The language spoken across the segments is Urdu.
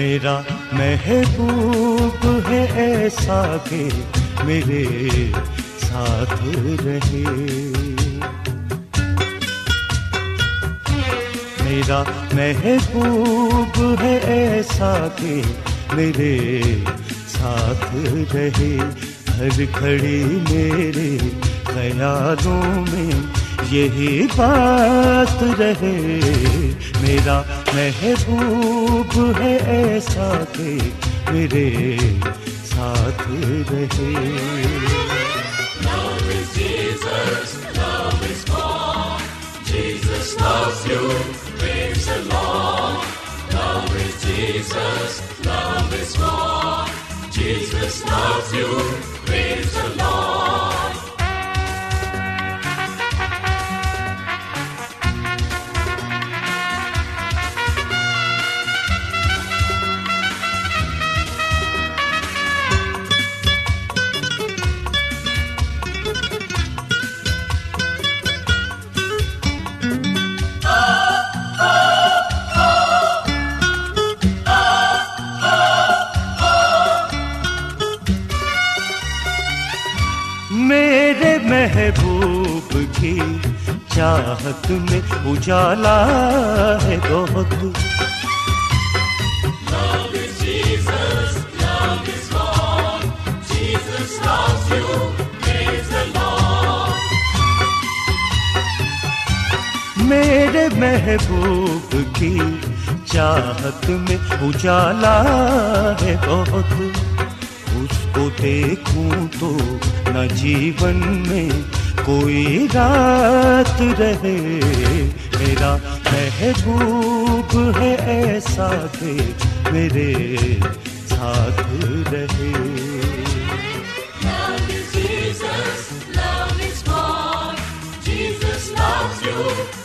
میرا محبوب ہے ایسا کہ میرے ساتھ رہے۔ میرا محبوب ہے ایسا کہ میرے ساتھ رہے۔ ہر کھڑی میرے خیالوں میں یہی بات رہے میرا محبوب ہے ایسا کہ میرے ساتھ رہے Jesus loves you, praise the Lord. چاہت میں اجالا ہے بہت۔ میرے محبوب کی چاہت میں اجالا ہے بہت۔ اس کو دیکھوں تو نہ جیون میں کوئی رات رہے میرا محبوب ہے ایسا کہ میرے ساتھ رہے۔ You.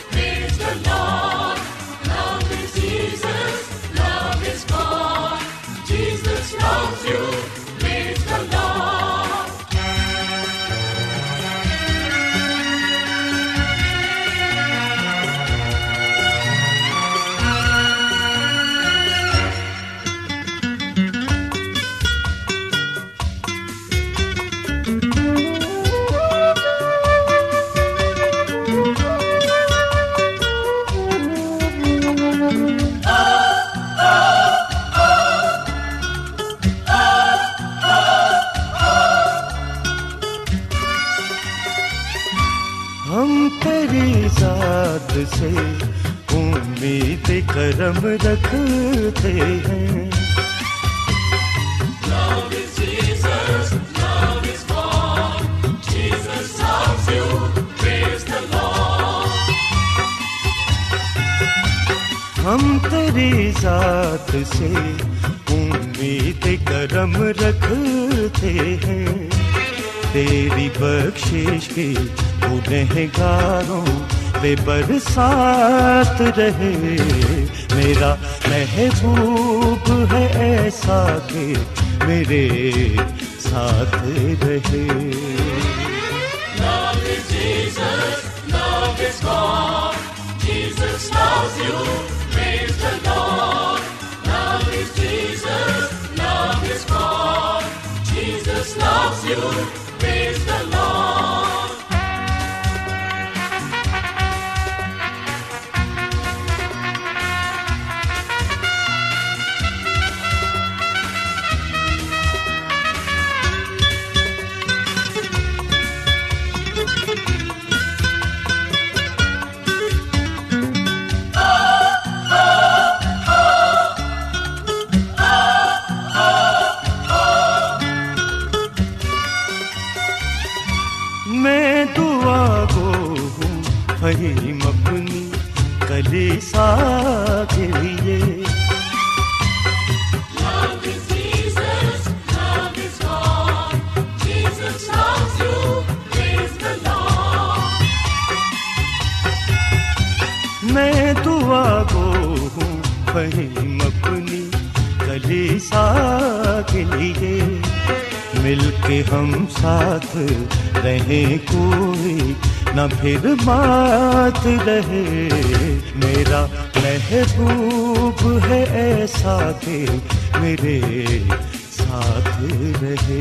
کرم رکھتے ہیں۔ ہم تیری ذات سے امید کرم رکھتے ہیں۔ تیری بخشش کے گنہگاروں پہ برسات رہے۔ میرا محبوب ہے ایسا کہ میرے ساتھ رہے۔ میں ساتھ رہیں کوئی نہ پھر بات رہے۔ میرا محبوب ہے ایسا کہ میرے ساتھ رہے۔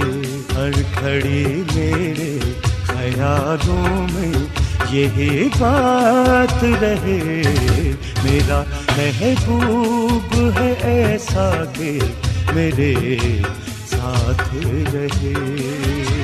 ہر کھڑی میرے خیالوں میں یہی بات رہے۔ میرا محبوب ہے ایسا کہ میرے ساتھ رہے۔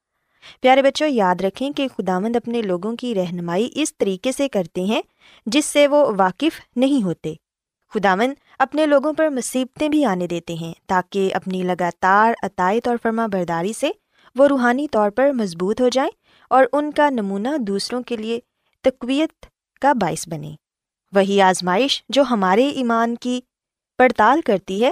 پیارے بچوں، یاد رکھیں کہ خداوند اپنے لوگوں کی رہنمائی اس طریقے سے کرتے ہیں جس سے وہ واقف نہیں ہوتے۔ خداوند اپنے لوگوں پر مصیبتیں بھی آنے دیتے ہیں تاکہ اپنی لگاتار عطائط اور فرما برداری سے وہ روحانی طور پر مضبوط ہو جائیں اور ان کا نمونہ دوسروں کے لیے تقویت کا باعث بنے وہی آزمائش جو ہمارے ایمان کی پڑتال کرتی ہے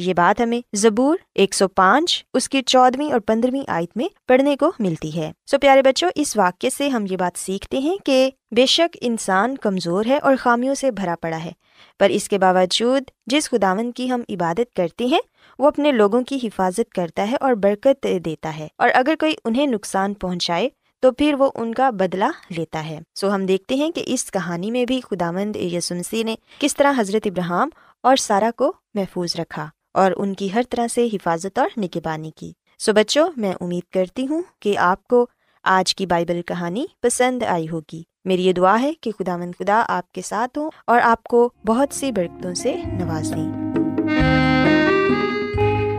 یہ بات ہمیں زبور ایک سو پانچ اس کی چودہویں اور پندرہویں آیت میں پڑھنے کو ملتی ہے۔ سو پیارے بچوں، اس واقعے سے ہم یہ بات سیکھتے ہیں کہ بے شک انسان کمزور ہے اور خامیوں سے بھرا پڑا ہے، پر اس کے باوجود جس خداون کی ہم عبادت کرتے ہیں، وہ اپنے لوگوں کی حفاظت کرتا ہے اور برکت دیتا ہے۔ اور اگر کوئی انہیں نقصان پہنچائے، تو پھر وہ ان کا بدلہ لیتا ہے۔ سو ہم دیکھتے ہیں کہ اس کہانی میں بھی خداوند یسنسی نے کس طرح حضرت ابراہم اور سارا کو محفوظ رکھا۔ اور ان کی ہر طرح سے حفاظت اور نگبانی کی۔ سو بچوں، میں امید کرتی ہوں کہ آپ کو آج کی بائبل کہانی پسند آئی ہوگی۔ میری یہ دعا ہے کہ خدا مند خدا آپ کے ساتھ ہوں اور آپ کو بہت سی برکتوں سے نواز دیں۔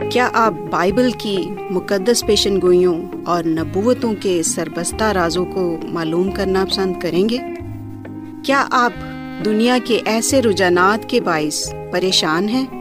کیا آپ بائبل کی مقدس پیشن گوئیوں اور نبوتوں کے سربستہ رازوں کو معلوم کرنا پسند کریں گے؟ کیا آپ دنیا کے ایسے رجحانات کے باعث پریشان ہیں؟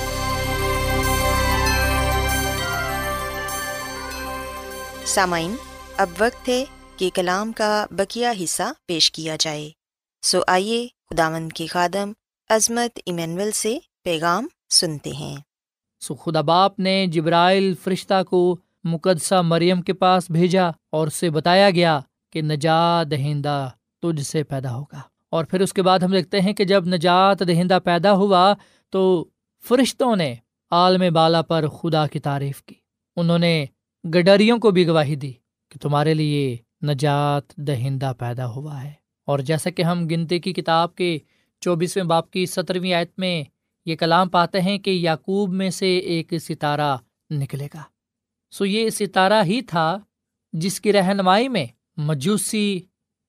سامعین، اب وقت ہے کہ کلام کا بکیا حصہ پیش کیا جائے۔ سو آئیے خداون کی خادم عظمت ایمینول سے پیغام سنتے ہیں۔ سو خدا باپ نے جبرائل فرشتہ کو مقدسہ مریم کے پاس بھیجا اور اسے بتایا گیا کہ نجات دہندہ تجھ سے پیدا ہوگا۔ اور پھر اس کے بعد ہم دیکھتے ہیں کہ جب نجات دہندہ پیدا ہوا تو فرشتوں نے عالم بالا پر خدا کی تعریف کی۔ انہوں نے گڈریوں کو بھی گواہی دی کہ تمہارے لیے نجات دہندہ پیدا ہوا ہے۔ اور جیسا کہ ہم گنتی کی کتاب کے چوبیسویں باپ کی سترویں آیت میں یہ کلام پاتے ہیں کہ یعقوب میں سے ایک ستارہ نکلے گا۔ سو یہ ستارہ ہی تھا جس کی رہنمائی میں مجوسی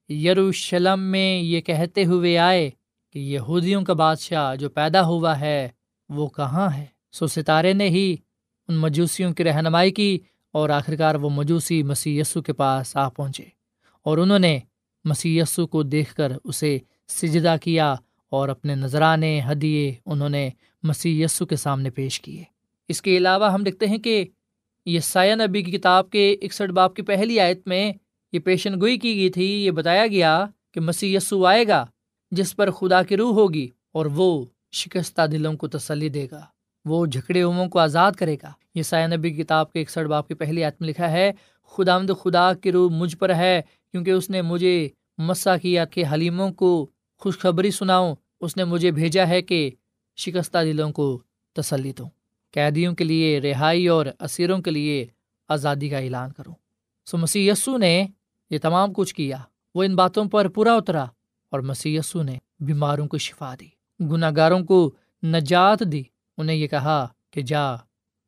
یروشلم میں یہ کہتے ہوئے آئے کہ یہودیوں کا بادشاہ جو پیدا ہوا ہے وہ کہاں ہے۔ سو ستارے نے ہی ان مجوسیوں کی رہنمائی کی اور آخرکار وہ مجوسی مسی یسو کے پاس آ پہنچے اور انہوں نے مسی یسو کو دیکھ کر اسے سجدہ کیا اور اپنے نذرانے، ہدیے انہوں نے مسی یسو کے سامنے پیش کیے۔ اس کے علاوہ ہم دیکھتے ہیں کہ یہ سایہ نبی کی کتاب کے اکسٹھ باپ کی پہلی آیت میں یہ پیشن گوئی کی گئی تھی، یہ بتایا گیا کہ مسیح یسو آئے گا جس پر خدا کی روح ہوگی اور وہ شکستہ دلوں کو تسلی دے گا۔ وہ جھکڑے اموں کو آزاد کرے گا۔ یہ سایہ نبی کتاب کے اکسٹھ باپ کی پہلی آیت میں لکھا ہے خدا مد خدا کی روح مجھ پر ہے، کیونکہ اس نے مجھے مسا کیا کہ حلیموں کو خوشخبری سناؤں، اس نے مجھے بھیجا ہے کہ شکستہ دلوں کو تسلی دوں۔ قیدیوں کے لیے رہائی اور اسیروں کے لیے آزادی کا اعلان کروں۔ سو مسیح یسو نے یہ تمام کچھ کیا۔ وہ ان باتوں پر پورا اترا اور مسی نے بیماروں کو شفا دی گناہ گاروں کو نجات دی۔ انہیں یہ کہا کہ جا،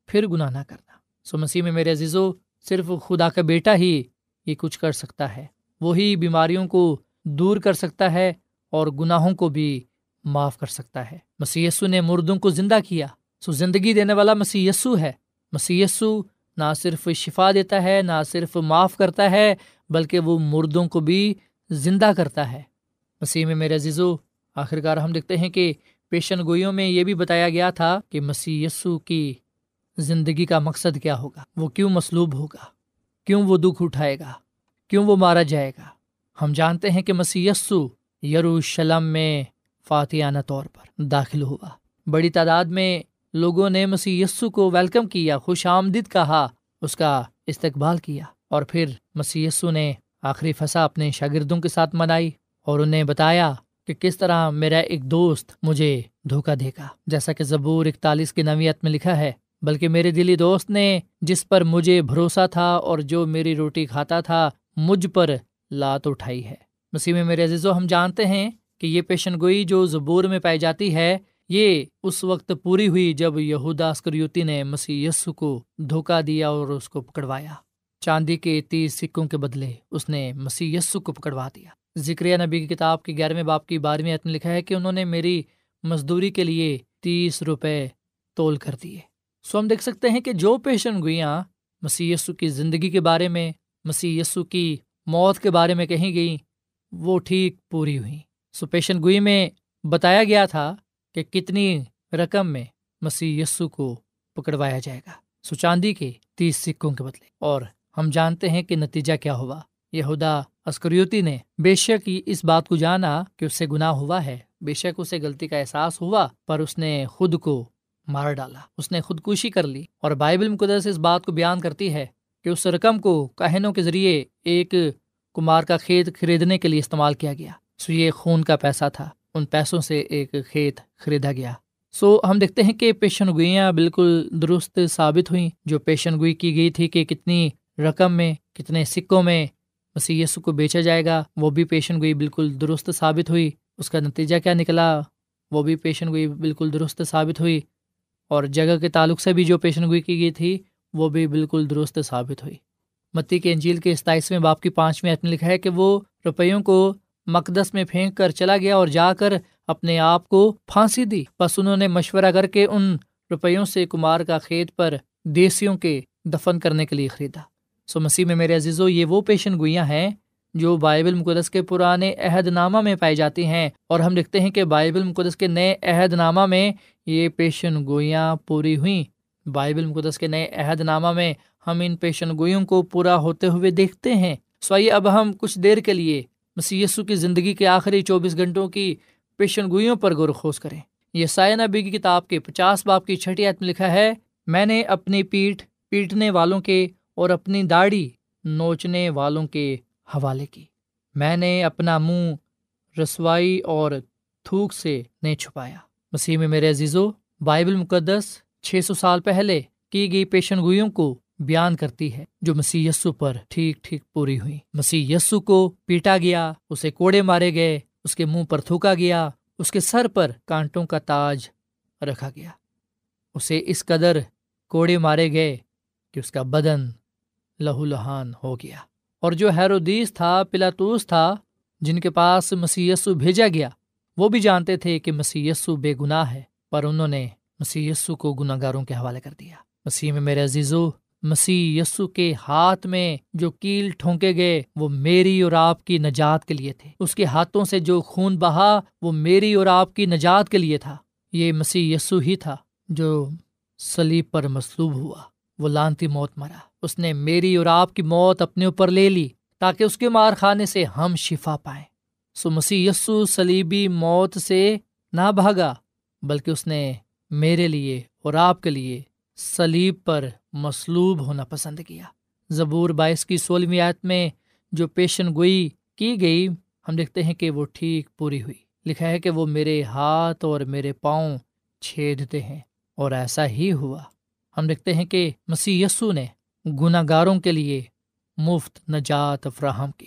پھر گناہ نہ کرنا۔ سو مسیح میں میرے عزیزو، صرف خدا کا بیٹا ہی یہ کچھ کر سکتا ہے۔ وہی بیماریوں کو دور کر سکتا ہے اور گناہوں کو بھی معاف کر سکتا ہے۔ مسی نے مردوں کو زندہ کیا۔ سو زندگی دینے والا مسی ہے۔ مسی نہ صرف شفا دیتا ہے، نہ صرف معاف کرتا ہے، بلکہ وہ مردوں کو بھی زندہ کرتا ہے۔ مسیح میں میرے عزیزو آخر کار ہم دیکھتے ہیں کہ پیشن گوئیوں میں یہ بھی بتایا گیا تھا کہ مسیح یسو کی زندگی کا مقصد کیا ہوگا؟ وہ کیوں مصلوب ہوگا؟ کیوں وہ دکھ اٹھائے گا؟ کیوں وہ مارا جائے گا؟ ہم جانتے ہیں کہ مسی یسو یروشلم میں فاتحانہ طور پر داخل ہوا۔ بڑی تعداد میں لوگوں نے مسی یسو کو ویلکم کیا، خوش آمدید کہا، اس کا استقبال کیا اور پھر مسی نے آخری فسا اپنے شاگردوں کے ساتھ منائی اور انہیں بتایا کہ کس طرح میرا ایک دوست مجھے دھوکا دے گا جیسا کہ زبور اکتالیس کی نویت میں لکھا ہے، بلکہ میرے دلی دوست نے جس پر مجھے بھروسہ تھا اور جو میری روٹی کھاتا تھا، مجھ پر لات اٹھائی ہے۔ مسیح میں میرے عزیزو، ہم جانتے ہیں کہ یہ پیشن گوئی جو زبور میں پائی جاتی ہے، یہ اس وقت پوری ہوئی جب یہودا اسکریوتی نے مسیح یسو کو دھوکا دیا اور اس کو پکڑوایا۔ چاندی کے تیس سکوں کے بدلے اس نے مسیح یسو کو پکڑوا دیا۔ ذکر نبی کی کتاب کے گیارہویں باپ کی بارہویں عتم لکھا ہے کہ انہوں نے میری مزدوری کے لیے تیس روپے تول کر دیے۔ سو ہم دیکھ سکتے ہیں کہ جو پیشن گوئیاں مسی یسو کی زندگی کے بارے میں مسی یسو کی موت کے بارے میں کہیں گئیں، وہ ٹھیک پوری ہوئیں۔ سو پیشن گوئی میں بتایا گیا تھا کہ کتنی رقم میں مسیح یسو کو پکڑوایا جائے گا۔ سو چاندی کے تیس سکوں کے بدلے۔ اور ہم جانتے ہیں کہ نتیجہ کیا ہوا۔ یہ اسکریوتی نے، بے شک اس بات کو جانا کہ اس سے گناہ ہوا ہے۔ بے شک اسے غلطی کا احساس ہوا، پر اس نے خود کو مار ڈالا۔ اس نے خودکشی کر لی اور بائبل مقدس اس بات کو بیان کرتی ہے کہ اس رقم کو کہنوں کے ذریعے ایک کمار کا کھیت خریدنے کے لیے استعمال کیا گیا۔ سو یہ خون کا پیسہ تھا۔ ان پیسوں سے ایک کھیت خریدا گیا۔ سو ہم دیکھتے ہیں کہ پیشن گوئیاں بالکل درست ثابت ہوئیں۔ جو پیشن گوئی کی گئی تھی کہ کتنی رقم میں، کتنے سکوں میں مسی یسو کو بیچا جائے گا۔ وہ بھی پیشن گوئی بالکل درست ثابت ہوئی۔ اس کا نتیجہ کیا نکلا؟ وہ بھی پیشن گوئی بالکل درست ثابت ہوئی۔ اور جگہ کے تعلق سے بھی جو پیشن گوئی کی گئی تھی، وہ بھی بالکل درست ثابت ہوئی۔ متی کے انجیل کے ستائیسویں باپ کی پانچویں عتم لکھا ہے کہ وہ روپیوں کو مقدس میں پھینک کر چلا گیا اور جا کر اپنے آپ کو پھانسی دی۔ بس انہوں نے مشورہ کر کے ان روپیوں سے کمار کا کھیت پر دیسیوں کے دفن کرنے کے لیے خریدا۔ سو مسیح میں میرے عزیزو، یہ وہ پیشن گوئیاں ہیں جو بائبل مقدس کے پرانے عہد نامہ میں پائی جاتی ہیں۔ اور ہم لکھتے ہیں کہ بائبل مقدس کے نئے عہد نامہ میں یہ پیشن گوئیاں پوری ہوئیں۔ بائبل مقدس کے نئے عہد نامہ میں ہم ان پیشن گوئیوں کو پورا ہوتے ہوئے دیکھتے ہیں۔ سو آئیے اب ہم کچھ دیر کے لیے یسو کی زندگی کے آخری چوبیس گھنٹوں کی پیشن گوئیوں پر غور خوش کریں۔ یہ سائن نبی کی کتاب کے پچاس باپ کی چھٹی میں لکھا ہے، میں نے اپنی پیٹھ پیٹنے والوں کے اور اپنی داڑھی نوچنے والوں کے حوالے کی۔ میں نے اپنا منہ رسوائی اور تھوک سے نہیں چھپایا۔ مسیح میں میرے عزیزو، بائبل مقدس چھ سو سال پہلے کی گئی پیشن گوئیوں کو بیان کرتی ہے، جو مسیح یسو پر ٹھیک ٹھیک پوری ہوئی۔ مسیح یسو کو پیٹا گیا، اسے کوڑے مارے گئے، اس کے منہ پر تھوکا گیا، اس کے سر پر کانٹوں کا تاج رکھا گیا۔ اسے اس قدر کوڑے مارے گئے کہ اس کا بدن لہو لہان ہو گیا۔ اور جو ہیرودیس تھا، پلاتوس تھا، جن کے پاس مسی بھیجا گیا، وہ بھی جانتے تھے کہ مسی بے گناہ ہے، پر انہوں نے مسی کو گناہ گاروں کے حوالے کر دیا۔ مسیح میں میرے عزیزو، مسیح یسو کے ہاتھ میں جو کیل ٹھونکے گئے، وہ میری اور آپ کی نجات کے لیے تھے۔ اس کے ہاتھوں سے جو خون بہا، وہ میری اور آپ کی نجات کے لیے تھا۔ یہ مسیح یسو ہی تھا جو سلیب پر مصلوب ہوا۔ وہ لانتی موت مرا۔ اس نے میری اور آپ کی موت اپنے اوپر لے لی تاکہ اس کے مار خانے سے ہم شفا پائیں۔ سو مسیح یسو سلیبی موت سے نہ بھاگا، بلکہ اس نے میرے لیے اور آپ کے لیے سلیب پر مصلوب ہونا پسند کیا۔ زبور بائیس کی سولہویں آیت میں جو پیشن گوئی کی گئی، ہم دیکھتے ہیں کہ وہ ٹھیک پوری ہوئی۔ لکھا ہے کہ وہ میرے ہاتھ اور میرے پاؤں چھیدتے ہیں اور ایسا ہی ہوا۔ ہم دیکھتے ہیں کہ مسیح یسو نے گناہ گاروں کے لیے مفت نجات فراہم کی۔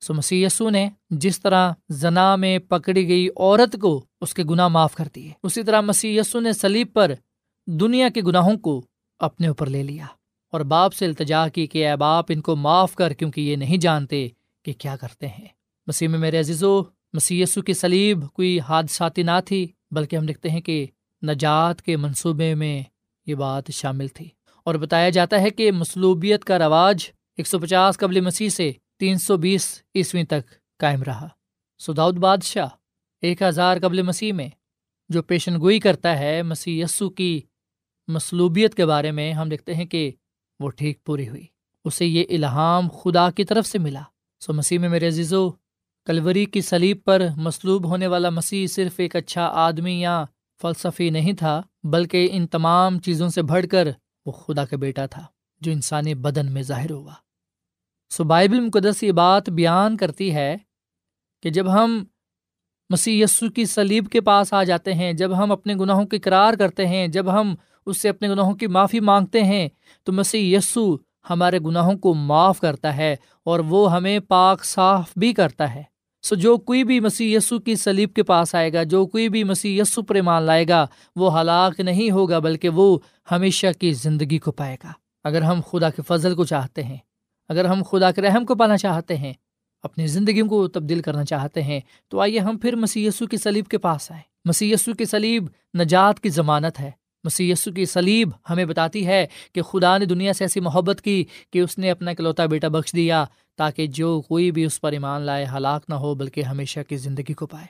سو مسی یسو نے جس طرح زنا میں پکڑی گئی عورت کو اس کے گناہ معاف کر دیے، اسی طرح مسیح یسو نے سلیب پر دنیا کے گناہوں کو اپنے اوپر لے لیا اور باپ سے التجا کی کہ اے باپ، ان کو معاف کر کیونکہ یہ نہیں جانتے کہ کیا کرتے ہیں۔ مسیح میں میرے عزیزو مسی یسو کی سلیب کوئی حادثاتی نہ تھی، بلکہ ہم لکھتے ہیں کہ نجات کے منصوبے میں یہ بات شامل تھی۔ اور بتایا جاتا ہے کہ مصلوبیت کا رواج ایک سو پچاس قبل مسیح سے تین سو بیس عیسویں تک قائم رہا۔ سداؤد بادشاہ ایک ہزار قبل مسیح میں جو پیشن گوئی کرتا ہے مسیح یسو کی مصلوبیت کے بارے میں ہم دیکھتے ہیں کہ وہ ٹھیک پوری ہوئی۔ اسے یہ الہام خدا کی طرف سے ملا۔ سو مسیح میں میرے عزیزو، کلوری کی سلیب پر مصلوب ہونے والا مسیح صرف ایک اچھا آدمی یا فلسفی نہیں تھا بلکہ ان تمام چیزوں سے بڑھ کر وہ خدا کا بیٹا تھا جو انسانی بدن میں ظاہر ہوا۔ سو بائبل مقدس یہ بات بیان کرتی ہے کہ جب ہم مسیح یسو کی سلیب کے پاس آ جاتے ہیں، جب ہم اپنے گناہوں کی قرار کرتے ہیں، جب ہم اس سے اپنے گناہوں کی معافی مانگتے ہیں، تو مسیح یسو ہمارے گناہوں کو معاف کرتا ہے اور وہ ہمیں پاک صاف بھی کرتا ہے۔ سو جو کوئی بھی مسیح یسو کی سلیب کے پاس آئے گا، جو کوئی بھی مسیح یسو پر مان لائے گا، وہ ہلاک نہیں ہوگا، بلکہ وہ ہمیشہ کی زندگی کو پائے گا۔ اگر ہم خدا کے فضل کو چاہتے ہیں، اگر ہم خدا کے رحم کو پانا چاہتے ہیں، اپنی زندگی کو تبدیل کرنا چاہتے ہیں، تو آئیے ہم پھر مسی یسو کی سلیب کے پاس آئیں۔ مسی یسو کی سلیب نجات کی ضمانت ہے۔ مسی یسو کی سلیب ہمیں بتاتی ہے کہ خدا نے دنیا سے ایسی محبت کی کہ اس نے اپنا اکلوتا بیٹا بخش دیا تاکہ جو کوئی بھی اس پر ایمان لائے، ہلاک نہ ہو، بلکہ ہمیشہ کی زندگی کو پائے۔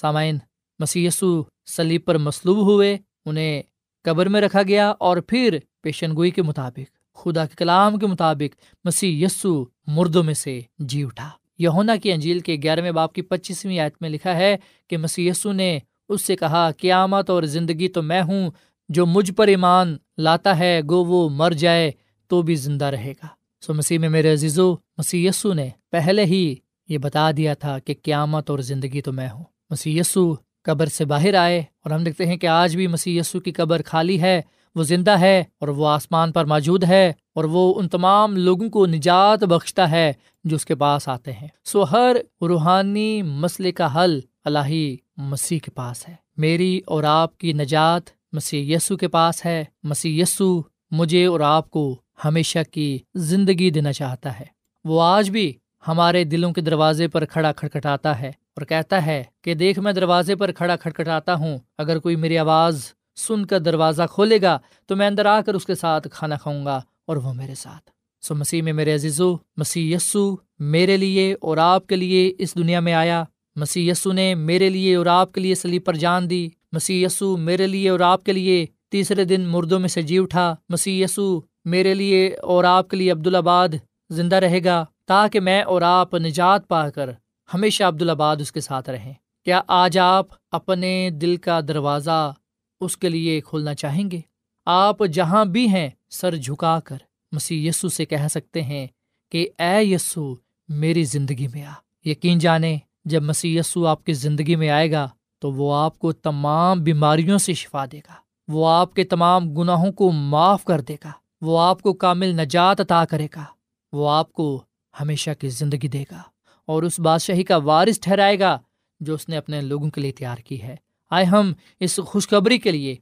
سامعین، مسی یسو سلیب پر مصلوب ہوئے، انہیں قبر میں رکھا گیا اور پھر پیشن گوئی کے مطابق، خدا کے کلام کے مطابق مسیح یسو مردوں میں سے جی اٹھا۔ یونا کی انجیل کے گیارہویں باپ کی پچیسویں آیت میں لکھا ہے کہ مسی یسو نے اس سے کہا، قیامت اور زندگی تو میں ہوں جو مجھ پر ایمان لاتا ہے، گو وہ مر جائے تو بھی زندہ رہے گا۔ سو مسیح میں میرے عزیزو مسی یسو نے پہلے ہی یہ بتا دیا تھا کہ قیامت اور زندگی تو میں ہوں۔ مسی یسو قبر سے باہر آئے اور ہم دیکھتے ہیں کہ آج بھی مسی یسو کی قبر خالی ہے، وہ زندہ ہے اور وہ آسمان پر موجود ہے اور وہ ان تمام لوگوں کو نجات بخشتا ہے جو اس کے پاس آتے ہیں۔ سو ہر روحانی مسئلے کا حل اللہ مسیح کے پاس ہے۔ میری اور آپ کی نجات مسیح یسو کے پاس ہے۔ مسیح یسو مجھے اور آپ کو ہمیشہ کی زندگی دینا چاہتا ہے۔ وہ آج بھی ہمارے دلوں کے دروازے پر کھڑا کھٹکھٹاتا ہے اور کہتا ہے کہ دیکھ، میں دروازے پر کھڑا کھٹکھٹاتا ہوں۔ اگر کوئی میری آواز سن کر دروازہ کھولے گا تو میں اندر آ کر اس کے ساتھ کھانا کھاؤں گا اور وہ میرے ساتھ۔ سو مسیح میں میرے عزیزو، مسیح یسو میرے لیے اور آپ کے لیے اس دنیا میں آیا۔ مسیح یسو نے میرے لیے اور آپ کے لیے سلیب پر جان دی۔ مسیح یسو میرے لیے اور آپ کے لیے تیسرے دن مردوں میں سے جی اٹھا۔ مسیح یسو میرے لیے اور آپ کے لیے عبدالآباد زندہ رہے گا تاکہ میں اور آپ نجات پا کر ہمیشہ عبدالآباد اس کے ساتھ رہیں۔ کیا آج آپ اپنے دل کا دروازہ اس کے لیے کھولنا چاہیں گے؟ آپ جہاں بھی ہیں سر جھکا کر مسیح یسو سے کہہ سکتے ہیں کہ اے یسو، میری زندگی میں آ۔ یقین جانے جب مسی آپ کی زندگی میں آئے گا، تو وہ آپ کو تمام بیماریوں سے شفا دے گا۔ وہ آپ کے تمام گناہوں کو معاف کر دے گا۔ وہ آپ کو کامل نجات عطا کرے گا۔ وہ آپ کو ہمیشہ کی زندگی دے گا۔ اور اس بادشاہی کا وارث ٹھہرائے گا جو اس نے اپنے لوگوں کے لیے تیار کی ہے۔ آئے ہم اس خوشخبری کے لیے۔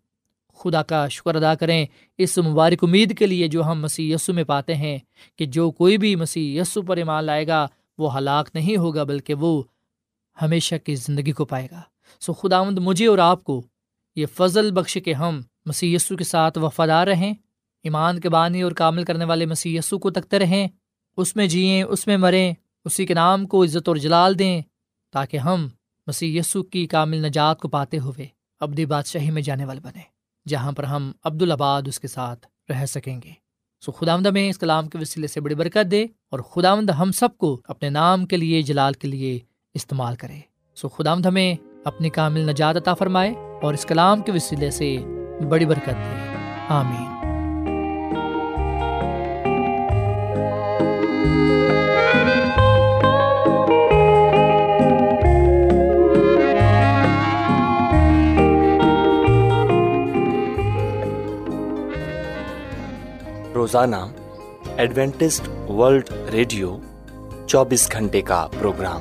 خدا کا شکر ادا کریں اس مبارک امید کے لیے جو ہم مسیح یسو میں پاتے ہیں کہ جو کوئی بھی مسیح یسو پر ایمان لائے گا، وہ ہلاک نہیں ہوگا، بلکہ وہ ہمیشہ کی زندگی کو پائے گا۔ سو خدا مند مجھے اور آپ کو یہ فضل بخش کے ہم مسی کے ساتھ وفادار رہیں، ایمان کے بانی اور کامل کرنے والے مسی کو تکتے رہیں، اس میں جئیں، اس میں مریں، اسی کے نام کو عزت اور جلال دیں، تاکہ ہم مسی کی کامل نجات کو پاتے ہوئے ابدی بادشاہی میں جانے والے بنے جہاں پر ہم عبدالآباد اس کے ساتھ رہ سکیں گے۔ سو خدا میں اس کلام کے وسیلے سے بڑی برکت دے اور خدا ہم سب کو اپنے نام کے لیے، جلال کے لیے استعمال کرے۔ سو خدا ہمیں اپنی کامل نجات عطا فرمائے اور اس کلام کے وسیلے سے بڑی برکت دے۔ آمین۔ روزانہ ایڈوینٹسٹ ورلڈ ریڈیو چوبیس گھنٹے کا پروگرام۔